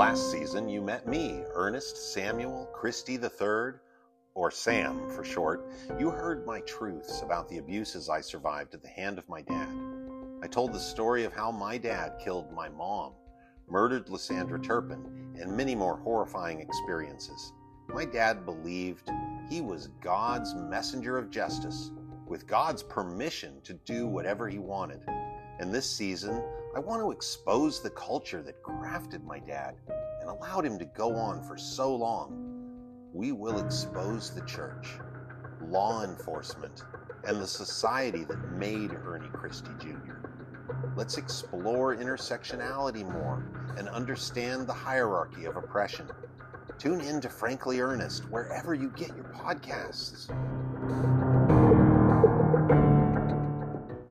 Last season, you met me, Ernest Samuel Christie III, or Sam for short. You heard my truths about the abuses I survived at the hand of my dad. I told the story of how my dad killed my mom, murdered Lysandra Turpin, and many more horrifying experiences. My dad believed he was God's messenger of justice, with God's permission to do whatever he wanted. And this season, I want to expose the culture that crafted my dad and allowed him to go on for so long. We will expose the church, law enforcement, and the society that made Ernie Christie Jr. Let's explore intersectionality more and understand the hierarchy of oppression. Tune in to Frankly Ernest wherever you get your podcasts.